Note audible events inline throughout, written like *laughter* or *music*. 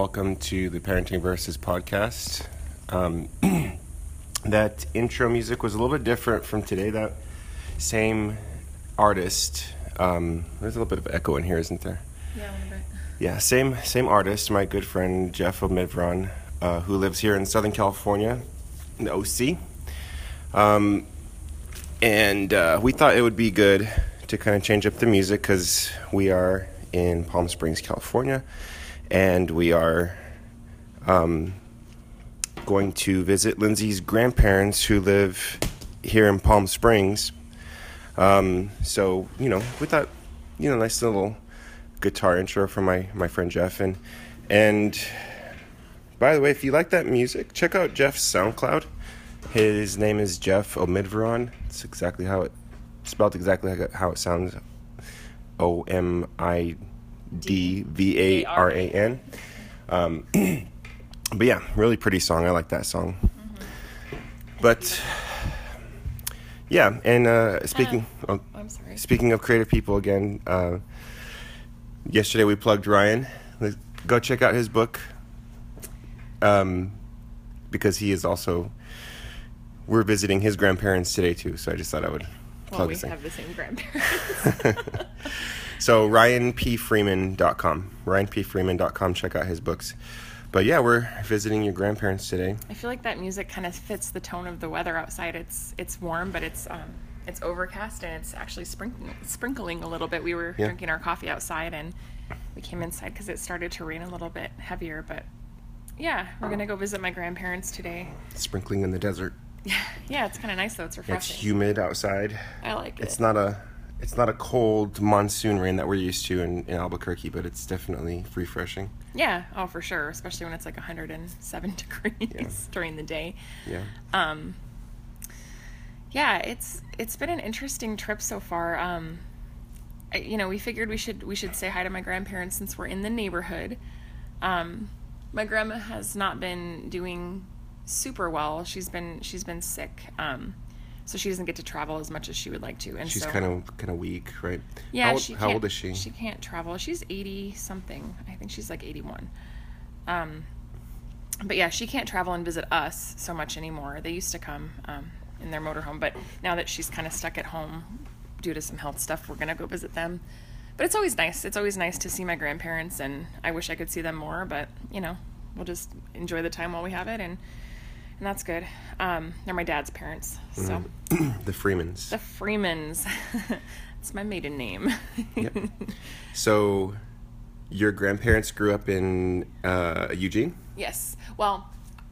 Welcome to the Parenting Versus podcast. Um, *clears throat* that intro music was a little bit different from today. That same artist. Um, there's a little bit of echo in here, isn't there? Yeah, a little bit. Yeah, same same artist. My good friend Jeff Omidvaran, uh, who lives here in Southern California, in the OC. Um, and uh, we thought it would be good to kind of change up the music because we are in Palm Springs, California, and we are um, going to visit Lindsey's grandparents who live here in Palm Springs. Um, so you know, we thought, you know, nice little guitar intro from my my friend Jeff and and by the way, if you like that music, check out Jeff's SoundCloud. His name is Jeff Omidvaran. It's exactly how it spelled exactly how it sounds. O M I D V A R A N. Um, *clears throat* but yeah, really pretty song. I like that song. But yeah, and uh, speaking. oh, I'm sorry. Speaking of creative people again, uh, yesterday we plugged Ryan. Let's go check out his book um, because he is also. We're visiting his grandparents today too, so I just thought I would plug Well, we have the same *laughs* grandparents. *laughs* So ryanpfreeman.com, ryanpfreeman.com. Check out his books. But yeah, we're visiting your grandparents today. I feel like that music kind of fits the tone of the weather outside. It's it's warm, but it's um it's overcast and it's actually sprinkling sprinkling a little bit. We were Yeah. drinking our coffee outside and we came inside because it started to rain a little bit heavier. But yeah, we're gonna go visit my grandparents today. Sprinkling in the desert. Yeah, *laughs* yeah, it's kind of nice though. It's refreshing. It's humid outside. I like it. It's not a it's not a cold monsoon rain that we're used to in, in Albuquerque, but it's definitely refreshing. Yeah, oh for sure, especially when it's like 107 *laughs* degrees during the day. Yeah. Um, yeah, it's it's been an interesting trip so far. Um, I, you know, we figured we should we should say hi to my grandparents since we're in the neighborhood. Um, my grandma has not been doing super well. She's been she's been sick. Um, so she doesn't get to travel as much as she would like to. And She's so, kind of kind of weak, right? yeah, How, old- she how old is she? She can't travel. She's eighty something. I think she's like eighty one. Um, but yeah, she can't travel and visit us so much anymore. They used to come um, in their motorhome, but now that she's kind of stuck at home due to some health stuff, we're gonna go visit them. But it's always nice. It's always nice to see my grandparents, and I wish I could see them more. But you know, we'll just enjoy the time while we have it, and and that's good. Um, they're my dad's parents, so *clears throat* the Freemans. the Freemans. *laughs* It's my maiden name. Yep. *laughs* So, your grandparents grew up in uh, Eugene. Yes. Well,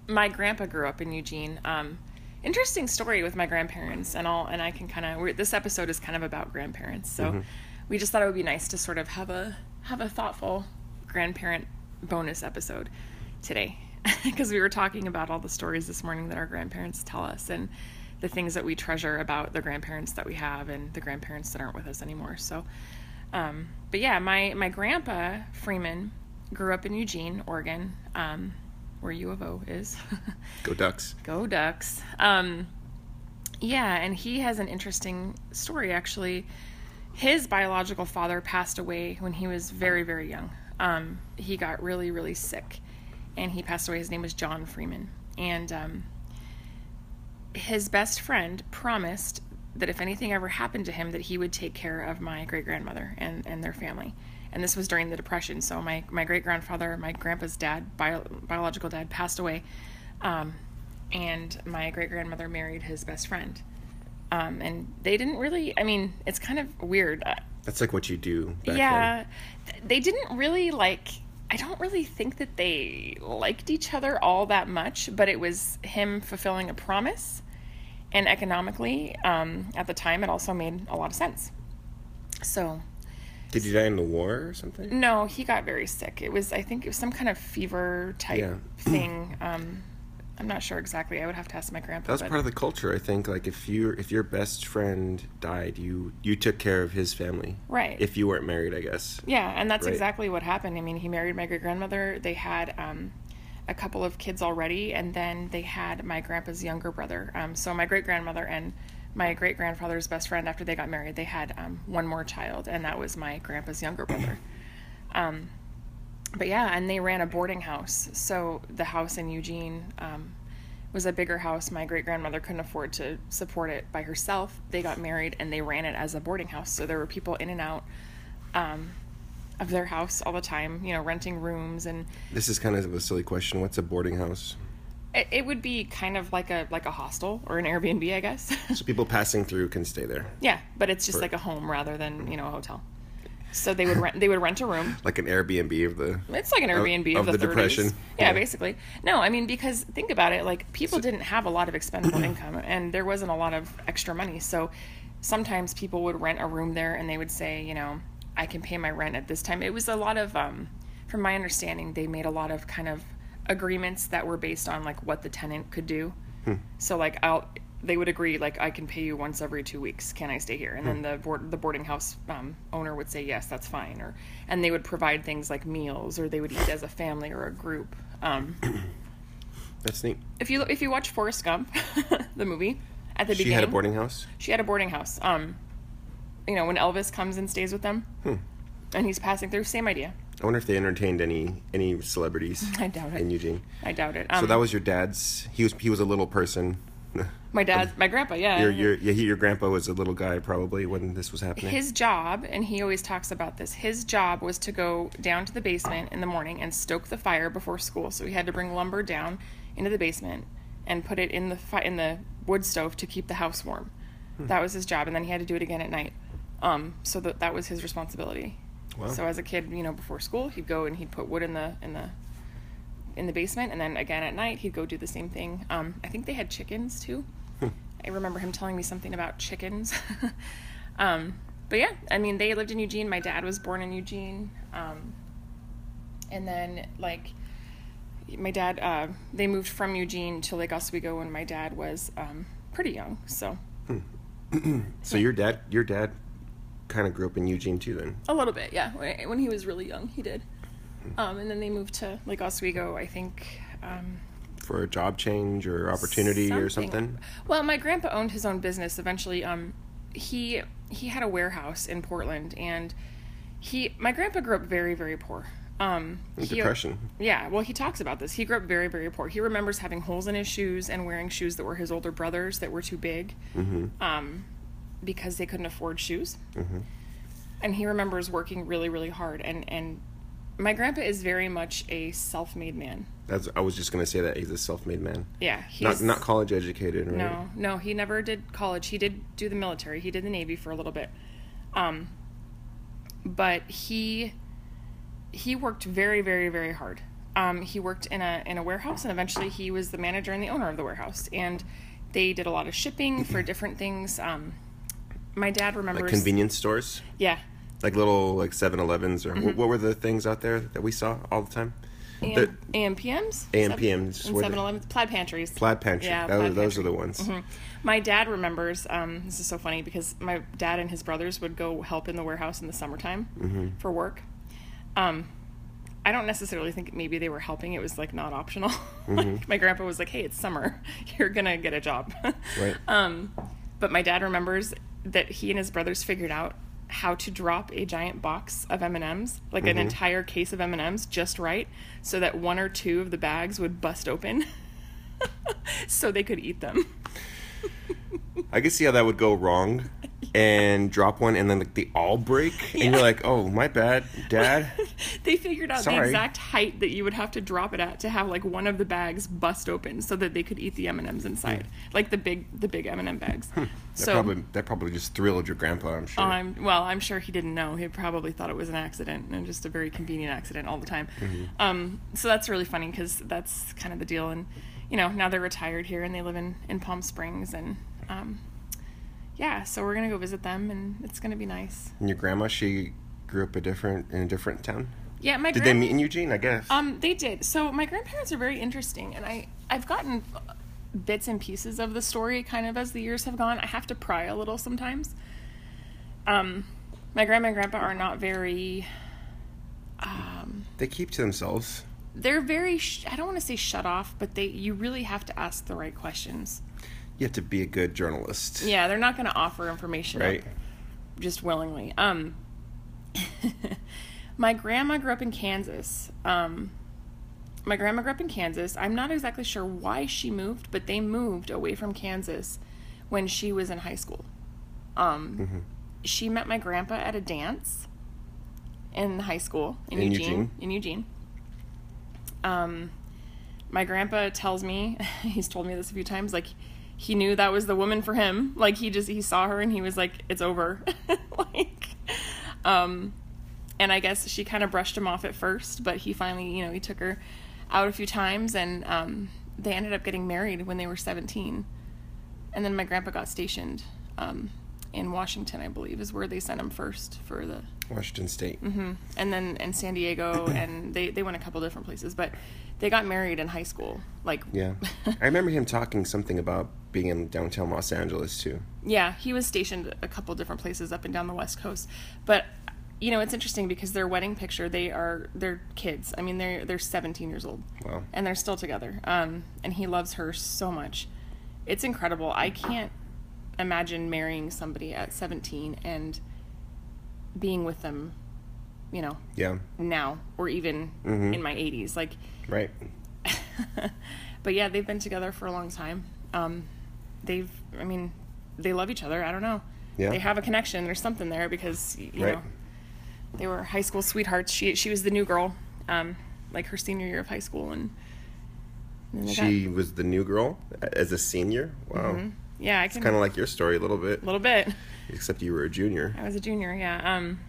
my grandpa grew up in Eugene. Um, interesting story with my grandparents, and all. And I can kind of. This episode is kind of about grandparents, so we just thought it would be nice to sort of have a have a thoughtful grandparent bonus episode today, *laughs* because we were talking about all the stories this morning that our grandparents tell us, and the things that we treasure about the grandparents that we have, and the grandparents that aren't with us anymore. So. Um, but yeah, my, my grandpa Freeman grew up in Eugene, Oregon, um, where U of O is. *laughs* Go Ducks. Go Ducks. Um, yeah, and he has an interesting story actually. His biological father passed away when he was very, very young. Um, he got really, really sick, and he passed away. His name was John Freeman, and um, his best friend promised that if anything ever happened to him, that he would take care of my great grandmother and, and their family. And this was during the Depression. So my, my great grandfather, my grandpa's dad, bio, biological dad, passed away. Um, and my great grandmother married his best friend. Um, and they didn't really, I mean, it's kind of weird. Uh, That's like what you do. Back yeah. th- They didn't really like, I don't really think that they liked each other all that much, but it was him fulfilling a promise. And economically, um, at the time, it also made a lot of sense. So, Did he die in the war or something? no, he got very sick. It was, I think, it was some kind of fever type Yeah. *clears throat* thing. Um, I'm not sure exactly. I would have to ask my grandpa. That was but- part of the culture, I think. Like if you if your best friend died, you you took care of his family. Right. If you weren't married, I guess. Yeah, and that's Right. exactly what happened. I mean, he married my great grandmother. They had um, a couple of kids already, and then they had my grandpa's younger brother. Um, so my great grandmother and my great grandfather's best friend, after they got married, they had um, one more child, and that was my grandpa's younger brother. *clears throat* Um, but yeah, and they ran a boarding house. So the house in Eugene um, was a bigger house. My great grandmother couldn't afford to support it by herself. They got married and they ran it as a boarding house. So there were people in and out um, of their house all the time, you know, renting rooms and This is kind of a silly question. What's a boarding house? it, it would be kind of like a like a hostel or an Airbnb, I guess. *laughs* So people passing through can stay there, yeah, but it's just For- like a home rather than you know a hotel. So they would rent they would rent a room. *laughs* like an Airbnb of the. It's like an Airbnb of, of the, the 30s. Depression. Yeah, Yeah. basically. No, I mean because think about it, like people didn't have a lot of expendable income and there wasn't a lot of extra money. So sometimes people would rent a room there and they would say, you know, I can pay my rent at this time. It was a lot of um from my understanding, they made a lot of kind of agreements that were based on like what the tenant could do. So like I'll they would agree like I can pay you once every two weeks. Can I stay here? And then the board the boarding house um, owner would say yes, that's fine. Or and they would provide things like meals, or they would eat as a family or a group. Um, *clears throat* That's neat. if you if you watch Forrest Gump, *laughs* the movie at the She beginning, she had a boarding house. she had a boarding house. Um, you know when Elvis comes and stays with them, and he's passing through, same idea. I wonder if they entertained any any celebrities *laughs* I doubt it. in Eugene. I doubt it. Um, So that was your dad's. He was he was a little person. My dad, my grandpa. Yeah, Your your yeah, he, your grandpa was a little guy probably when this was happening. his job, and he always talks about this, his job was to go down to the basement in the morning and stoke the fire before school. So he had to bring lumber down into the basement and put it in the fi- in the wood stove to keep the house warm. That was his job, and then he had to do it again at night. Um, so that that was his responsibility. Wow. So as a kid, you know, before school, he'd go and he'd put wood in the in the in the basement, and then again at night, he'd go do the same thing. Um, I think they had chickens too. I remember him telling me something about chickens. *laughs* um, but yeah, I mean, they lived in Eugene. My dad was born in Eugene. Um, and then, like, my dad, uh, they moved from Eugene to Lake Oswego when my dad was um, pretty young. So, *clears throat* so your dad your dad kind of grew up in Eugene too then. a little bit, yeah. When when he was really young, he did. Um, and then they moved to Lake Oswego, I think. Um, For a job change or opportunity or something. Well, my grandpa owned his own business. Eventually, um, he he had a warehouse in Portland, and he my grandpa grew up very very poor. Um, he- Depression. Yeah, well, he talks about this. He grew up very very poor. He remembers having holes in his shoes and wearing shoes that were his older brothers that were too big, um, because they couldn't afford shoes. And he remembers working really really hard. And and my grandpa is very much a self made man. That's I was just gonna say that he's a self-made man. Yeah, Not he's not college educated, right? No, no, he never did college. He did do the military. He did the Navy for a little bit. Um, but he he worked very, very, very hard. Um, he worked in a in a warehouse, and eventually he was the manager and the owner of the warehouse. And they did a lot of shipping for different things. Um, my dad remembers. Like convenience stores, Yeah. Like little like 7-Elevens or Mm-hmm. what, what were the things out there that we saw all the time? AM, The- AMPMs? AMPMs, And were 7 Elevens. Plaid pantries. Plaid Pantry. Yeah, was- Plaid those are the ones. My dad remembers. Um, this is so funny because my dad and his brothers would go help in the warehouse in the summertime Mm-hmm. for work. Um, I don't necessarily think maybe they were helping. It was like not optional. *laughs* like, my grandpa was like, "Hey, it's summer. *laughs* You're gonna get a job." *laughs* Right. Um, but my dad remembers that he and his brothers figured out how to drop a giant box of M&Ms, like Mm-hmm. an entire case of M&Ms just right so that one or two of the bags would bust open *laughs* so they could eat them. *laughs* I could see how that would go wrong, and drop one, and then like, they all break, and you're like, "Oh, my bad, Dad." *laughs* they figured out the exact height that you would have to drop it at to have like one of the bags bust open so that they could eat the M&Ms inside. Like the big the big M&M bags. That so probably that probably just thrilled your grandpa. I'm sure. I'm well. I'm sure he didn't know. He probably thought it was an accident and just a very convenient accident all the time. Um, so that's really funny because that's kind of the deal. And you know, now they're retired here and they live in in Palm Springs. And um, yeah, so we're gonna go visit them and it's gonna be nice. and your grandma, she grew up a different in a different town. Yeah, my Did they meet in Eugene? I guess. Um, they did. So my grandparents are very interesting, and I I've gotten bits and pieces of the story kind of as the years have gone. I have to pry a little sometimes. Um, my grandma and grandpa are not very. Um, They keep to themselves. they're very. Sh- I don't want to say shut off, but they. You really have to ask the right questions. You have to be a good journalist. Yeah, they're not going to offer information Right. just willingly. Um, *laughs* my grandma grew up in Kansas. Um, my grandma grew up in Kansas. I'm not exactly sure why she moved, but they moved away from Kansas when she was in high school. Um, She met my grandpa at a dance in high school in, In Eugene, Eugene. In Eugene. Um, my grandpa tells me *laughs* he's told me this a few times like he knew that was the woman for him. Like he just he saw her and he was like it's over. *laughs* Like um and i guess she kind of brushed him off at first but he finally you know he took her out a few times and um they ended up getting married when they were 17 and then my grandpa got stationed um in washington i believe is where they sent him first for the Washington State. Mm-hmm. and then in San Diego, *clears throat* and they they went a couple different places, but they got married in high school. Like, Yeah. *laughs* I remember him talking something about being in downtown Los Angeles too. yeah, he was stationed a couple different places up and down the West Coast. But you know, it's interesting because their wedding picture, they are they're kids. I mean, they're they're 17 years old, Wow. and they're still together. Um, and he loves her so much. It's incredible. I can't imagine marrying somebody at 17 and being with them, you know, Yeah. now or even Mhm. in my 80s. Like, Right. *laughs* but yeah, they've been together for a long time. Um, they've, I mean, they love each other. I don't know. Yeah. They have a connection. There's something there because you Right. know they were high school sweethearts. She she was the new girl, um, like her senior year of high school, and, and they got- She was the new girl as a senior. Wow. yeah, I It's kind of like your story a little bit, a little bit. Except you were a junior I was a junior. Yeah. Um,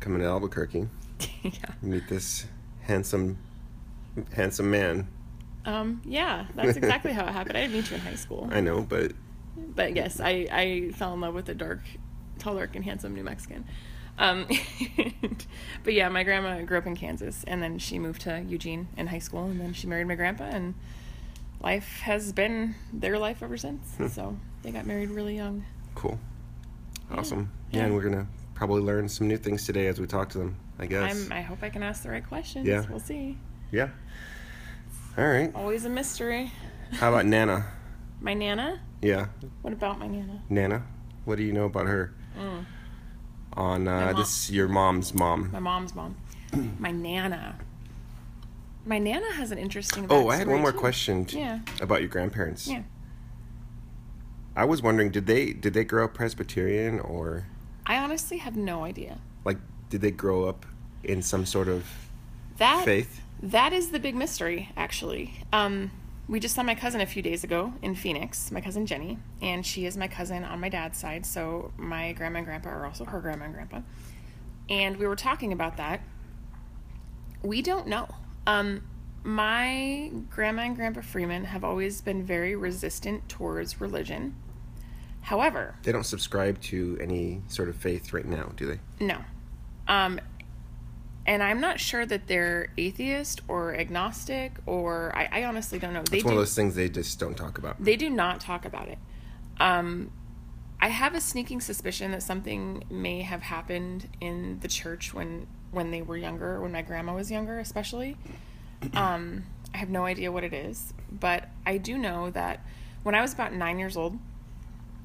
coming to Albuquerque. *laughs* yeah. Meet this handsome, handsome man. Um, yeah. That's exactly how it happened. I didn't meet you in high school. I know, but but yes, I, I fell in love with a dark, tall, dark, and handsome New Mexican. Um, *laughs* but yeah, my grandma grew up in Kansas, and then she moved to Eugene in high school, and then she married my grandpa, and life has been their life ever since. so they got married really young. cool. Awesome. Yeah, Yeah. and we're gonna probably learn some new things today as we talk to them. I guess. I'm, I hope I can ask the right questions. Yeah. We'll see. Yeah. All right. Always a mystery. How about *laughs* Nana? My Nana? Yeah, What about my Nana? Nana. What do you know about her? Mm. On uh, this, your mom's mom. My mom's mom. *clears throat* my Nana. My Nana has an interesting Oh, I had one more too. question Yeah. about your grandparents. Yeah. I was wondering, did they did they grow up Presbyterian or I honestly have no idea. like did they grow up in some sort of That faith? that is the big mystery, actually. Um, we just saw my cousin a few days ago in Phoenix, my cousin Jenny, and she is my cousin on my dad's side. So my grandma and grandpa are also her grandma and grandpa. And we were talking about that. We don't know. Um, my grandma and grandpa Freeman have always been very resistant towards religion. However, They don't subscribe to any sort of faith right now, do they? No. Um, and I'm not sure that they're atheist or agnostic or I, I honestly don't know. They It's one do, of those things they just don't talk about. they do not talk about it. Um, I have a sneaking suspicion that something may have happened in the church when when they were younger, when my grandma was younger, especially. Um, I have no idea what it is, but I do know that when I was about nine years old,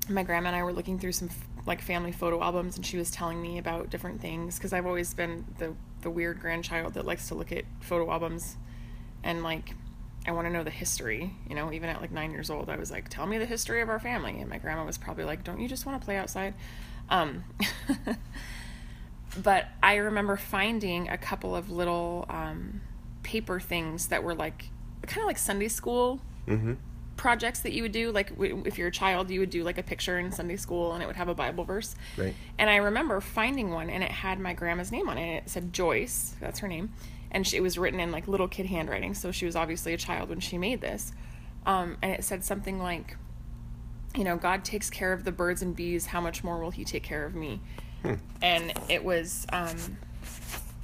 my grandma and I were looking through some like family photo albums, and she was telling me about different things because I've always been the the weird grandchild that likes to look at photo albums and like I want to know the history. You know, even at like nine years old, I was like, "Tell me the history of our family," and my grandma was probably like, "Don't you just want to play outside?" Um, *laughs* but I remember finding a couple of little um, paper things that were like kind of like Sunday school Mm-hmm. projects that you would do. Like w- if you're a child you would do like a picture in sunday school and it would have a bible verse. Right. and i remember finding one and it had my grandma's name on it. And it said joyce that's her name and she, it was written in like little kid handwriting so she was obviously a child when she made this. Um, and it said something like you know god takes care of the birds and bees how much more will he take care of me? And it was um,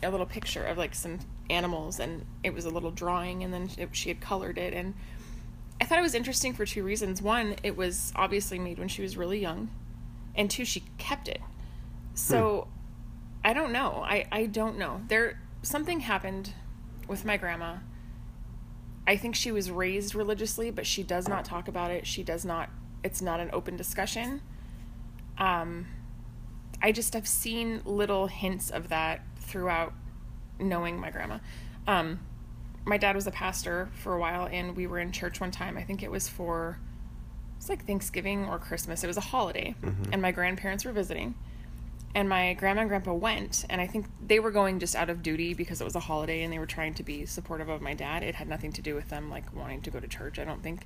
a little picture of like some animals and it was a little drawing and then it, she had colored it and I thought it was interesting for two reasons. One, it was obviously made when she was really young, and two, she kept it. So I don't know. I I don't know. There something happened with my grandma. I think she was raised religiously, but she does not talk about it. She does not. It's not an open discussion. Um, I just have seen little hints of that throughout knowing my grandma. Um, my dad was a pastor for a while, and we were in church one time. I think it was for it's like Thanksgiving or Christmas. It was a holiday, and my grandparents were visiting. And my grandma and grandpa went, and I think they were going just out of duty because it was a holiday and they were trying to be supportive of my dad. It had nothing to do with them like wanting to go to church, I don't think.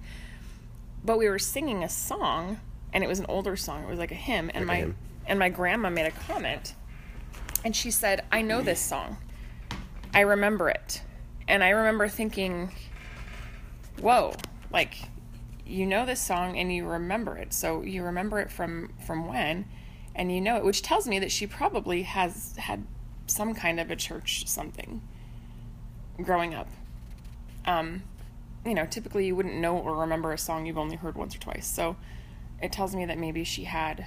But we were singing a song, and it was an older song. It was like a hymn, and Like my hymn. and my grandma made a comment, and she said, "I know this song. I remember it." And I remember thinking, "Whoa, like you know this song and you remember it. So you remember it from from when and you know it, which tells me that she probably has had some kind of a church something growing up. Um you know, typically you wouldn't know or remember a song you've only heard once or twice. So it tells me that maybe she had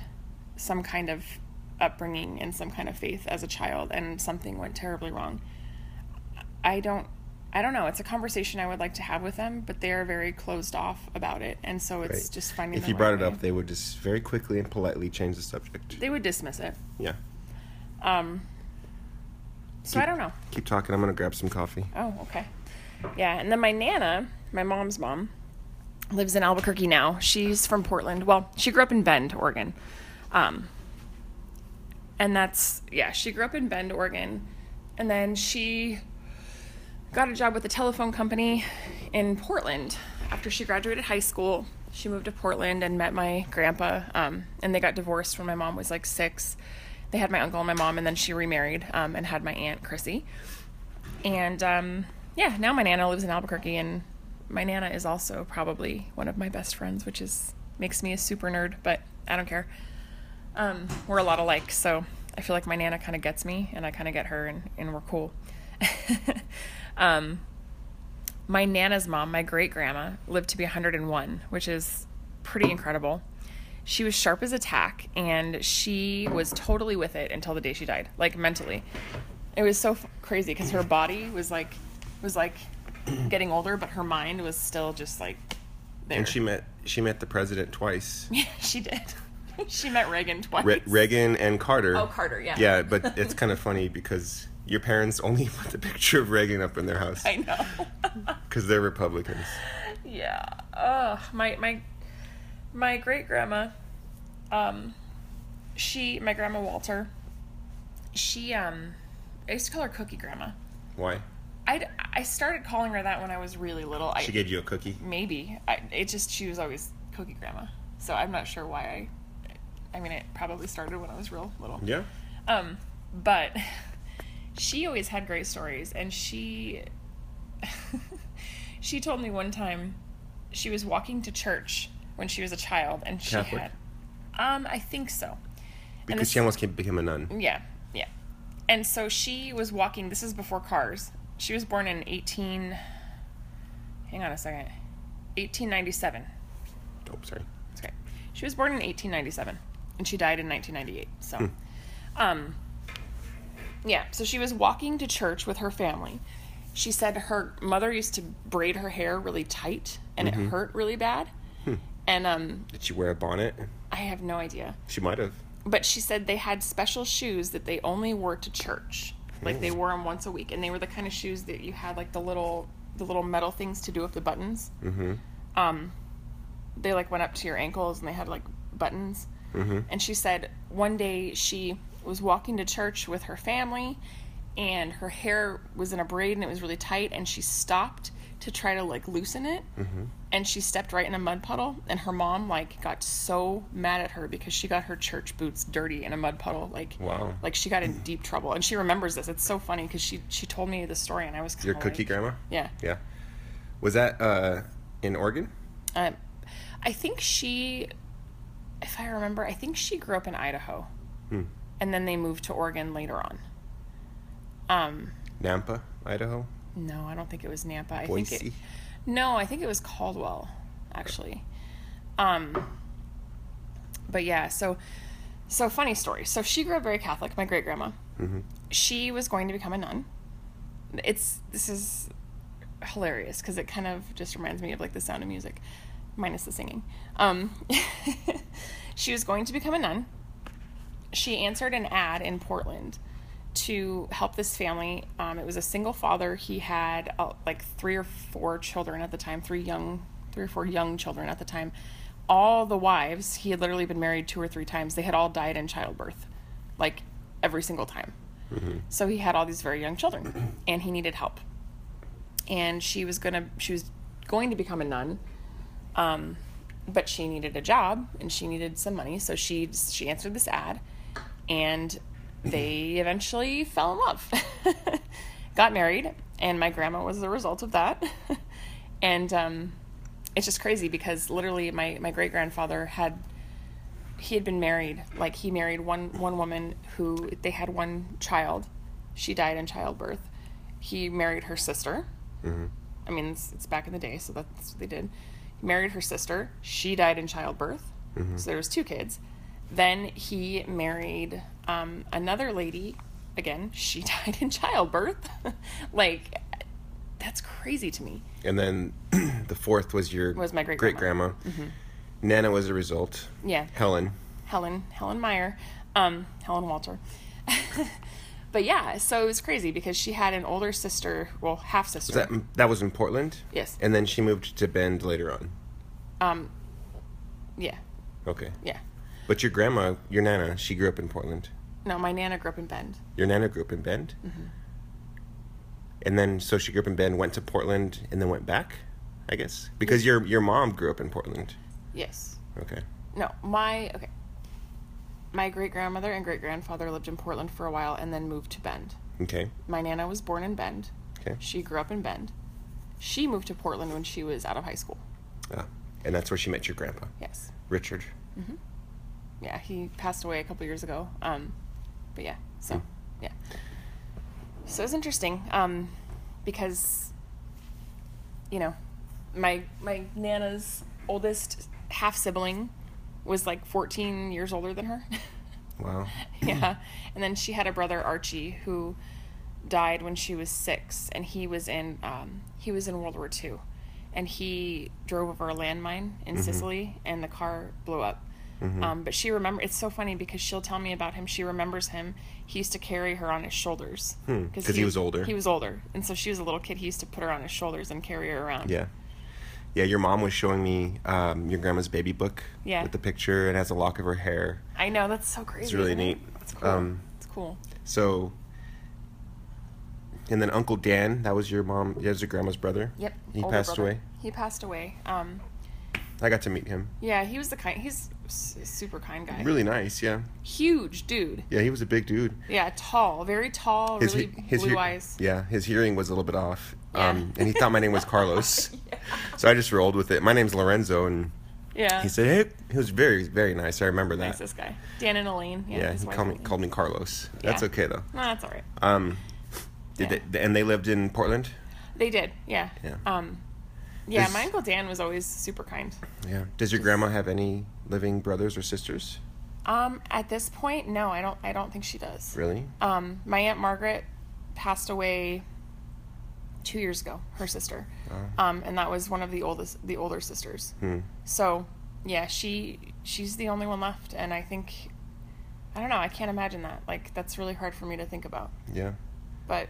some kind of upbringing and some kind of faith as a child and something went terribly wrong. I don't I don't know. It's a conversation I would like to have with them, but they are very closed off about it, and so it's Right. just finding. If you right brought it way. up, they would just very quickly and politely change the subject. they would dismiss it. Yeah. Um. So I don't know. Keep talking. I'm gonna grab some coffee. Oh, okay. Yeah, and then my nana, my mom's mom, lives in Albuquerque now. She's from Portland. Well, she grew up in Bend, Oregon. Um, and that's yeah, she grew up in Bend, Oregon, and then she got a job with a telephone company in Portland after she graduated high school. She moved to Portland and met my grandpa, um, and they got divorced when my mom was like six. They had my uncle and my mom, and then she remarried um, and had my aunt Chrissy. And um, yeah, now my nana lives in Albuquerque, and my nana is also probably one of my best friends, which is makes me a super nerd, but I don't care. Um, we're a lot alike, so I feel like my nana kind of gets me, and I kind of get her, and, and we're cool. *laughs* um, my nana's mom, my great grandma, lived to be 101, which is pretty incredible. She was sharp as a tack, and she was totally with it until the day she died, like mentally. It was so f- crazy because her body was like, was like *clears throat* getting older, but her mind was still just like there. And she met she met the president twice. *laughs* yeah, she did. *laughs* she met Reagan twice. Re- Reagan and Carter. Oh, Carter, yeah. Yeah, but *laughs* it's kind of funny because your parents only *laughs* put the picture of Reagan up in their house I know. *laughs* because they're Republicans. Yeah. Ugh. My my my great grandma, um, she my grandma Walter, she um, I used to call her Cookie Grandma. Why? I I started calling her that when I was really little. I She gave you a cookie. maybe I it just she was always Cookie Grandma. So I'm not sure why I. I mean, it probably started when I was real little. Yeah. Um, but she always had great stories, and she *laughs* she told me one time she was walking to church when she was a child, and she Catholic? had, um, I think so. Because this- she almost came, became a nun. Yeah, yeah. And so she was walking. This is before cars. She was born in eighteen. Hang on a second. Eighteen ninety seven. Oh, sorry. It's okay. She was born in 1897 and she died in 1998. So, um, yeah. So she was walking to church with her family. She said her mother used to braid her hair really tight and it hurt really bad. And um, Did she wear a bonnet? I have no idea. She might have. But she said they had special shoes that they only wore to church. Like they wore them once a week, and they were the kind of shoes that you had like the little the little metal things to do with the buttons. Mm-hmm. um, they like went up to your ankles and they had like buttons. Mm-hmm. And she said one day she was walking to church with her family and her hair was in a braid and it was really tight and she stopped to try to like loosen it Mm-hmm. and she stepped right in a mud puddle and her mom like got so mad at her because she got her church boots dirty in a mud puddle like Wow. like she got in deep trouble and she remembers this it's so funny because she she told me the story and i was Your cookie like, grandma? yeah Yeah. Was that uh, in Oregon? Um, I think she, if I remember, I think she grew up in Idaho, Hmm. And then they moved to Oregon later on. Um, Nampa, Idaho? no, I don't think it was Nampa. I think Boise? it. No, I think it was Caldwell. actually. Um, but yeah, so so funny story. So she grew up very Catholic. My great grandma. She was going to become a nun. It's this is hilarious because it kind of just reminds me of like the sound of music, minus the singing. Um, *laughs* she was going to become a nun. She answered an ad in Portland to help this family. Um, it was a single father. He had uh, like three or four children at the time, three young, three or four young children at the time. All the wives, he had literally been married two or three times. They had all died in childbirth, like every single time. So he had all these very young children, and he needed help. And she was gonna, she was going to become a nun, um, but she needed a job and she needed some money. So she she answered this ad, and they eventually fell in love, *laughs* got married, and my grandma was the result of that. *laughs* and um, it's just crazy because literally my my great grandfather had he had been married like he married one one woman who they had one child. She died in childbirth. He married her sister. I mean it's, it's back in the day so that's what they did. He married her sister. She died in childbirth. So there was two kids then he married um, another lady again she *laughs* died in childbirth *laughs* like that's crazy to me And then *clears throat* the fourth was your Was my great great-grandma. Mm-hmm. Nana was a result. yeah Helen. Helen Helen Meyer, um, Helen Walter. *laughs* but yeah, so it was crazy because she had an older sister, well, half sister. That that was in Portland? Yes. And then she moved to Bend later on. Um, yeah, Okay. yeah. But your grandma, your Nana, she grew up in Portland. No, my nana grew up in Bend. Your Nana grew up in Bend? Mm-hmm. And then, so she grew up in Bend, went to Portland, and then went back, I guess? Because your your mom grew up in Portland. Yes. Okay. No, my okay. My great grandmother and great grandfather lived in Portland for a while and then moved to Bend. Okay. My nana was born in Bend. Okay. She grew up in Bend. She moved to Portland when she was out of high school. Ah. And that's where she met your grandpa, Yes. Richard. Yeah, he passed away a couple years ago. Um, but yeah, so yeah, so it's interesting um, because you know my my nana's oldest half sibling was like 14 years older than her. *laughs* Wow. yeah, and then she had a brother Archie who died when she was six, and he was in um, he was in World War II, and he drove over a landmine in Sicily, and the car blew up. Um, but she remember it's so funny because she'll tell me about him. She remembers him. He used to carry her on his shoulders Hmm, 'cause he was older. He was older, and so she was a little kid. He used to put her on his shoulders and carry her around. Yeah. Yeah, your mom was showing me um, your grandma's baby book Yeah. with the picture and has a lock of her hair. I know that's so crazy. It's really it? neat. It's cool. Um, it's cool. So, and then Uncle Dan, that was your mom, that was your grandma's brother. Yep. He passed brother. away. He passed away. Um, I got to meet him. yeah, he was the kind. He's super kind guy. Really nice, yeah. huge dude. Yeah, he was a big dude. Yeah, tall, very tall, His, really his blue eyes. Yeah, his hearing was a little bit off. Yeah. Um, and he thought my name was *laughs* Carlos. *laughs* So I just rolled with it. My name's Lorenzo, and Yeah, he said, "Hey," he was very, very nice. I remember that. nicest guy. Dan and Elaine. Yeah, yeah, he called me called me Carlos. That's okay though. No, that's all right. Um, did Yeah. they, and they lived in Portland. They did. Yeah. Yeah. Um, yeah, Does- my uncle Dan was always super kind. Yeah. Does your grandma have any living brothers or sisters? Um, at this point, no, I don't. I don't think she does. Really? Um, my aunt Margaret passed away two years ago. Her sister, Oh. um, and that was one of the oldest, the older sisters. Hmm. So, yeah, she she's the only one left, and I think, I don't know. I can't imagine that. Like that's really hard for me to think about. Yeah. But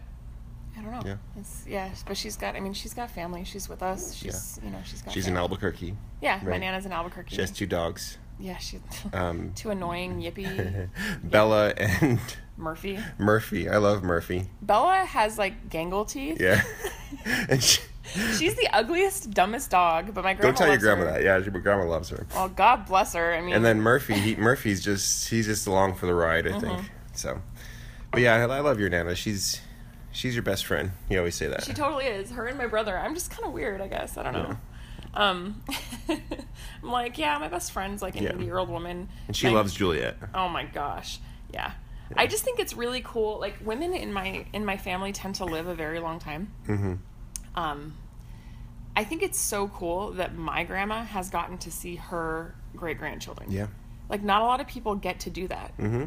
I don't know. Yeah. It's yeah, but she's got. I mean, she's got family. She's with us. She's you know she's got. She's in. Albuquerque. Yeah, my nana's in Albuquerque. She has two dogs. Yeah, she. *laughs* Um, two annoying yippy *laughs* Bella and Murphy. Murphy. I love Murphy. Bella has like gangle teeth. Yeah. *laughs* and she, She's the ugliest, dumbest dog, but my grandma. don't tell your grandma her. that. Yeah, your grandma loves her. Well, God bless her. I mean, And then Murphy, he, Murphy's just he's just along for the ride, I think. So, but yeah, I, I love your nana. She's she's your best friend. You always say that. she totally is. Her and my brother. I'm just kind of weird, I guess. I don't know. Um, *laughs* I'm like, yeah, my best friend's like an Yeah. 80 year old woman. and she loves Juliet. Oh my gosh, yeah. I just think it's really cool. Like women in my in my family tend to live a very long time. hmm Um, I I think it's so cool that my grandma has gotten to see her great grandchildren. Yeah. Like not a lot of people get to do that. Mm-hmm.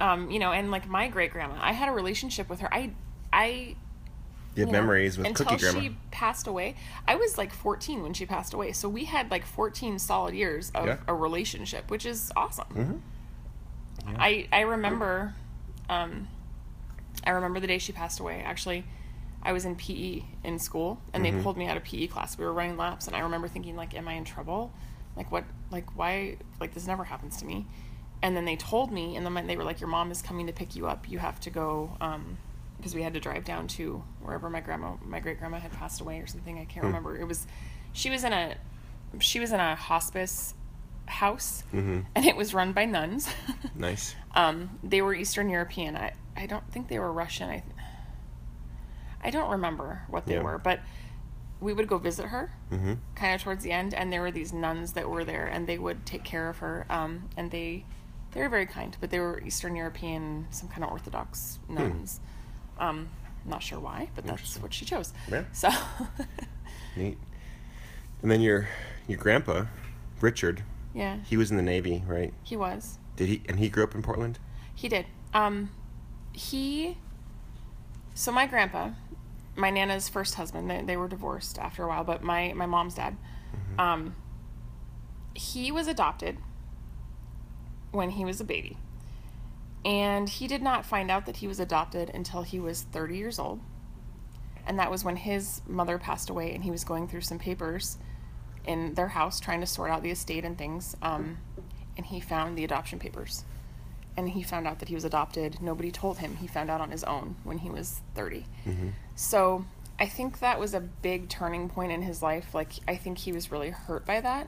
Um, you know, and like my great grandma, I had a relationship with her. I I You have you know, memories with until Cookie Grandma. she passed away. I was like 14 when she passed away, so we had like 14 solid years of Yeah. a relationship, which is awesome. Mhm. I I remember, um, I remember the day she passed away. Actually, I was in PE in school, and Mm-hmm. they pulled me out of PE class. We were running laps, and I remember thinking like, "Am I in trouble? Like what? Like why? Like this never happens to me." And then they told me, and then they were like, "Your mom is coming to pick you up. You have to go." Um, because we had to drive down to wherever my grandma, my great grandma had passed away or something. I can't remember. It was, she was in a, she was in a hospice house, and it was run by nuns. *laughs* Nice. um, they were Eastern European. I, I don't think they were Russian. I, I don't remember what they Yeah. were, but we would go visit her Mm-hmm. kind of towards the end, and there were these nuns that were there, and they would take care of her. Um, and they, they were very kind, but they were Eastern European, some kind of Orthodox nuns. Um, not sure why, but that's. What she chose. Yeah. So, *laughs* Neat. And then your your grandpa, Richard, yeah, he was in the Navy, right? he was. Did he? And he grew up in Portland. He did. Um, he. So my grandpa, my nana's first husband, they, they were divorced after a while, but my my mom's dad, um, he was adopted when he was a baby, and he did not find out that he was adopted until he was thirty years old, and that was when his mother passed away, and he was going through some papers in their house trying to sort out the estate and things, um, and he found the adoption papers and he found out that he was adopted. Nobody told him. He found out on his own when he was 30. So I think that was a big turning point in his life. Like, I think he was really hurt by that.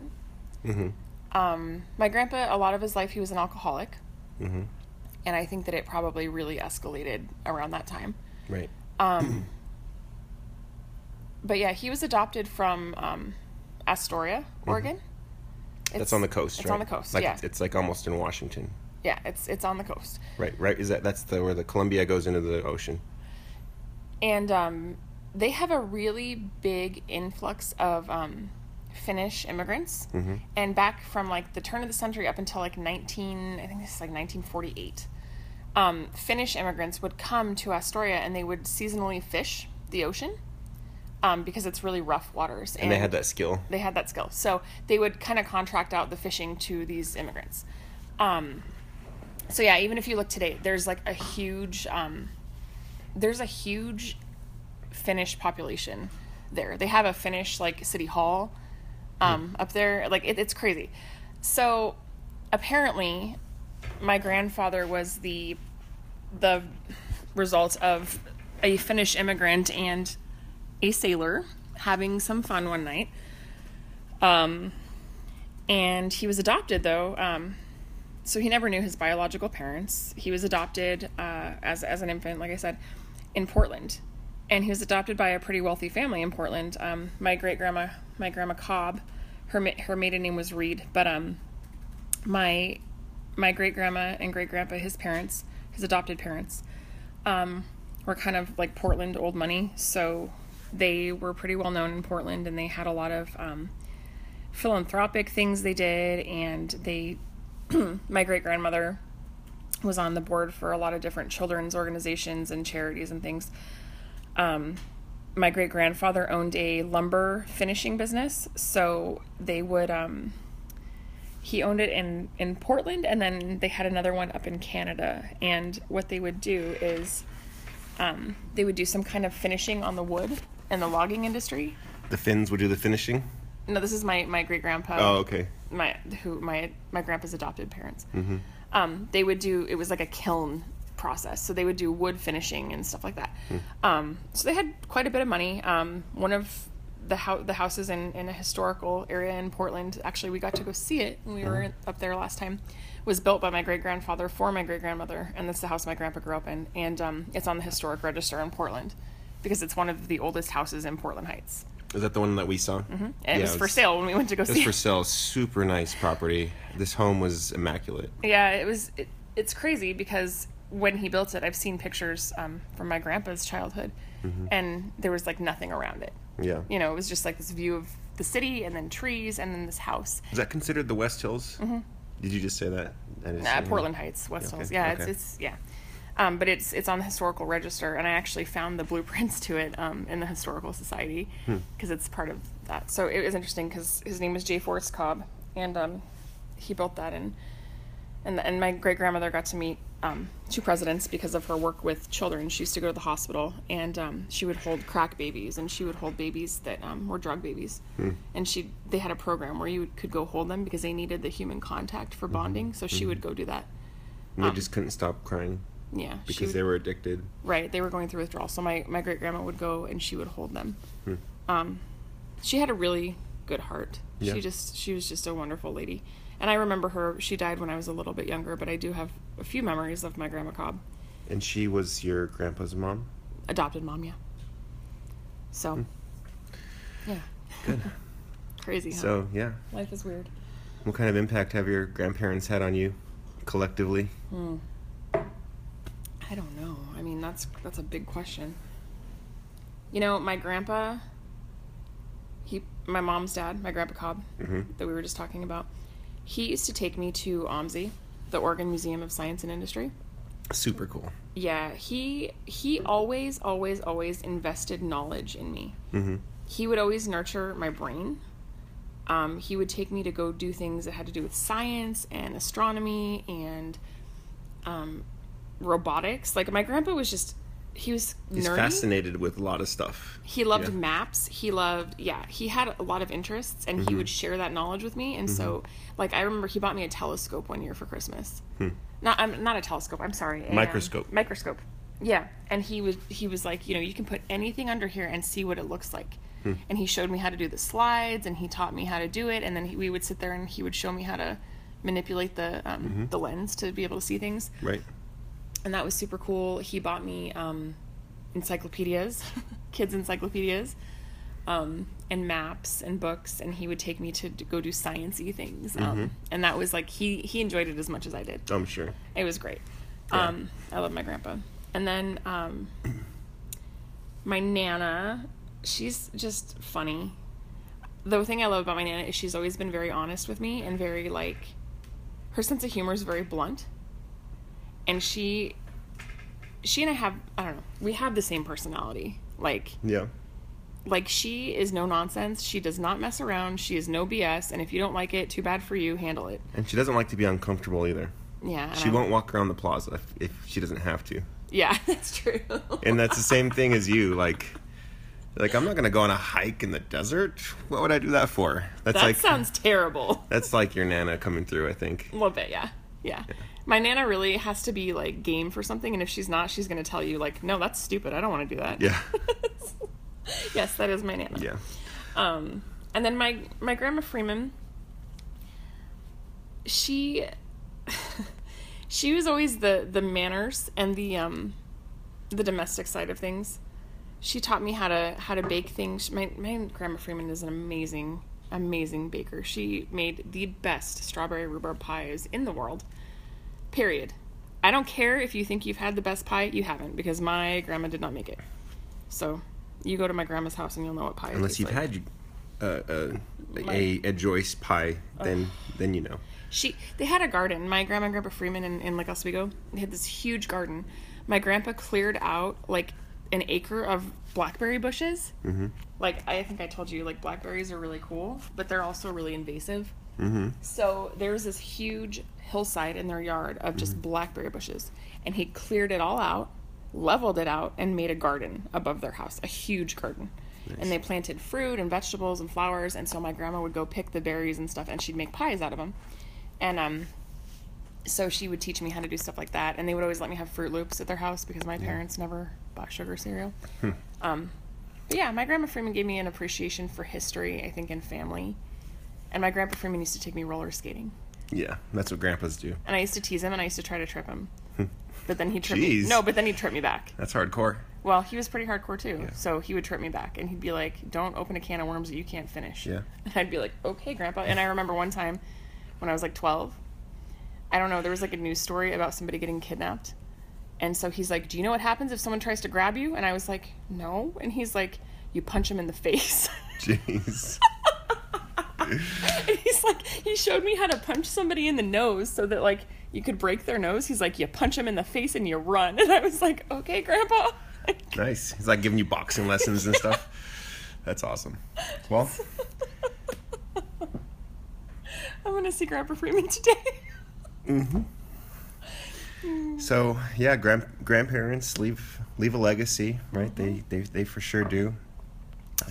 Mm-hmm. Um, my grandpa, a lot of his life, he was an alcoholic. Mm-hmm. And I think that it probably really escalated around that time. Right. Um, *clears throat* but yeah, he was adopted from um, Astoria, Oregon. That's on the coast. It's right? on the coast. Like yeah, it's, like almost in Washington. yeah, it's it's on the coast. Right. Right. Is that that's the where the Columbia goes into the ocean? and um, they have a really big influx of um, Finnish immigrants. Mhm. And back from like the turn of the century up until like 19, I think this is like 1948, um, Finnish immigrants would come to Astoria and they would seasonally fish the ocean um, because it's really rough waters. And they had that skill. They had that skill. So they would kind of contract out the fishing to these immigrants. Um, so yeah, even if you look today, there's like a huge, um, there's a huge Finnish population there. They have a Finnish like city hall um, up there. Like it, it's crazy. So apparently, my grandfather was the the result of a Finnish immigrant and a sailor having some fun one night. Um, and he was adopted though. Um, so he never knew his biological parents. He was adopted uh, as as an infant, like I said, in Portland, and he was adopted by a pretty wealthy family in Portland. Um, my great grandma, my grandma Cobb, her her maiden name was Reed, but um, my my great grandma and great grandpa, his parents, his adopted parents, um, were kind of like Portland old money, so they were pretty well known in Portland, and they had a lot of um, philanthropic things they did, and they, *clears throat* my great grandmother was on the board for a lot of different children's organizations and charities and things. Um, my great grandfather owned a lumber finishing business, so they would. He owned it in in Portland, and then they had another one up in Canada. And what they would do is, um, they would do some kind of finishing on the wood in the logging industry. The Finns would do the finishing. No, this is my my great grandpa. Oh, okay. my who my my grandpa's adopted parents. Mm-hmm. Um, they would do it was like a kiln process, so they would do wood finishing and stuff like that. Um, so they had quite a bit of money. Um, one of the ho- the houses in, in a historical area in Portland, actually, we got to go see it when we were up there last time. It Was built by my great grandfather for my great grandmother, and that's the house my grandpa grew up in. And um, it's on the historic register in Portland because it's one of the oldest houses in Portland Heights. Is that the one that we saw? Mm-hmm. And it was for sale when we went to go see. It was for sale. Super nice property. This home was immaculate. Yeah, it was. It, it's crazy because when he built it, I've seen pictures um, from my grandpa's childhood, and there was like nothing around it. Yeah. You know, it was just like this view of the city, and then trees, and then this house. Is that considered the West Hills? Mm-hmm. Did you just say that? Didn't Uh, Portland Heights, West Okay, Hills. Yeah, okay. it's it's yeah. Um, but it's it's on the historical register, and I actually found the blueprints to it um, in the historical society Hmm. because it's part of that. So it was interesting because his name was J. Forrest Cobb, and um, he built that, and and and my great grandmother got to meet um, two presidents because of her work with children. She used to go to the hospital, and um, she would hold crack babies, and she would hold babies that um, were drug babies, Hmm. and she they had a program where you could go hold them because they needed the human contact Mm-hmm. for bonding. So she would go do that. And they just couldn't stop crying Yeah, because would- they were addicted. right. They were going through withdrawal. So my, my great grandma would go and she would hold them. Hmm. Um, she had a really good heart. Yeah. She just she was just a wonderful lady. And I remember her. She died when I was a little bit younger, but I do have a few memories of my grandma Cobb, And she was your grandpa's mom? adopted mom. Yeah. So. Yeah. Hmm. Good. *laughs* Crazy. Huh? So, yeah. life is weird. What kind of impact have your grandparents had on you collectively? I don't know. I mean, that's that's a big question. You know, my grandpa, he, my mom's dad, my grandpa Cobb, that we were just talking about, he used to take me to OMSI, the Oregon Museum of Science and Industry. Super cool. Yeah, he he always, always, always invested knowledge in me. Mm-hmm. He would always nurture my brain. Um, he would take me to go do things that had to do with science and astronomy and um, robotics. Like my grandpa was just he was He's nerdy. fascinated with a lot of stuff. He loved Yeah. maps. He loved yeah. He had a lot of interests, and Mm-hmm. he would share that knowledge with me. And so, like I remember, he bought me a telescope one year for Christmas. Not I'm not a telescope. I'm sorry. a, um, Hmm. Microscope. microscope. Yeah, and he was he was like, you know, you can put anything under here and see what it looks like. Hmm. And he showed me how to do the slides, and he taught me how to do it. And then he, we would sit there, and he would show me how to manipulate the um, Mm-hmm. the lens to be able to see things Right. And that was super cool. He bought me um, encyclopedias, *laughs* kids' encyclopedias, um, and maps and books, and he would take me to d- go do sciencey things. Mm-hmm. Um, and that was like he he enjoyed it as much as I did. I'm sure. It was great. Yeah. Um, I love my grandpa. And then um, my nana, she's just funny. The thing I love about my nana is she's always been very honest with me and very like her sense of humor is very blunt. And she she and I have I don't know, we have the same personality. Like Yeah. like she is no nonsense. She does not mess around. She is no BS. And if you don't like it, too bad for you. Handle it. And she doesn't like to be uncomfortable either. Yeah. She I- won't walk around the plaza if, if she doesn't have to. Yeah, *laughs* that's true. And that's the same thing as you. Like, like I'm not gonna go on a hike in the desert. What would I do that for? That's that like sounds terrible. that's like your nana coming through. I think. A little bit, yeah. yeah. My nana really has to be like game for something, and if she's not, she's going to tell you like, "No, that's stupid. I don't want to do that." Yeah. *laughs* yes, that is my nana. Yeah. Um, and then my my grandma Freeman, she *laughs* she was always the the manners and the um the domestic side of things. She taught me how to how to bake things. My my grandma Freeman is an amazing amazing baker. She made the best strawberry rhubarb pies in the world. Period. I don't care if you think you've had the best pie, you haven't because my grandma did not make it. So, you go to my grandma's house and you'll know what pie. Is. Unless you've like. had uh, uh, a a Joyce pie, then then you know. She they had a garden. My grandma and grandpa Freeman in, in Lake Oswego they had this huge garden. My grandpa cleared out like an acre of blackberry bushes. Mm-hmm. Like I think I told you, like blackberries are really cool, but they're also really invasive. Mm-hmm. So there was this huge hillside in their yard of just blackberry bushes, and he cleared it all out, leveled it out, and made a garden above their house, a huge garden. And they planted fruit and vegetables and flowers, and so my grandma would go pick the berries and stuff, and she'd make pies out of them. And um, so she would teach me how to do stuff like that, and they would always let me have Froot Loops at their house because my parents never bought sugar cereal. Um, but yeah, my grandma Freeman gave me an appreciation for history, I think, and family. And my grandpa Freeman used to take me roller skating. Yeah, that's what grandpas do. And I used to tease him and I used to try to trip him. Hmm. But then he tripped me. No, but then he'd trip me back. That's hardcore. Well, he was pretty hardcore too. So he would trip me back and he'd be like, Don't open a can of worms that you can't finish. Yeah. *laughs* And I'd be like, Okay, grandpa. And I remember one time when I was like 12, I don't know, there was like a news story about somebody getting kidnapped. And so he's like, "Do you know what happens if someone tries to grab you?" And I was like, "No." And he's like, "You punch him in the face." *laughs* Jeez. *laughs* *laughs* and he's like, he showed me how to punch somebody in the nose so that like you could break their nose. He's like, you punch them in the face and you run. *laughs* And I was like, okay, Grandpa. Nice. He's like giving you boxing lessons and stuff. *laughs* That's awesome. Well, I'm gonna see Grandpa Freeman today. Mm-hmm. so yeah, grand grandparents leave leave a legacy, right? They they they for sure do,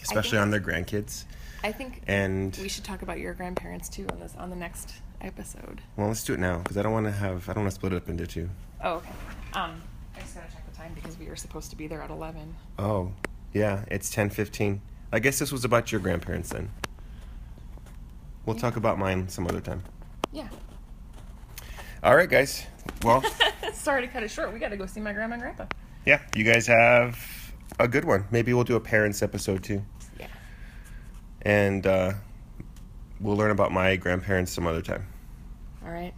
especially on their grandkids. I think And we should talk about your grandparents too on this on the next episode. well, let's do it now because I don't want to have I don't want to split it up into two. Oh, okay. Um, I just gotta check the time because we were supposed to be there at eleven. Oh, yeah, it's ten fifteen. I guess this was about your grandparents then. We'll talk about mine some other time. Yeah. All right, guys. Well, *laughs* Sorry to cut it short. We gotta go see my grandma and grandpa. yeah, you guys have a good one. Maybe we'll do a parents episode too, Yeah. And uh, we'll learn about my grandparents some other time. All right.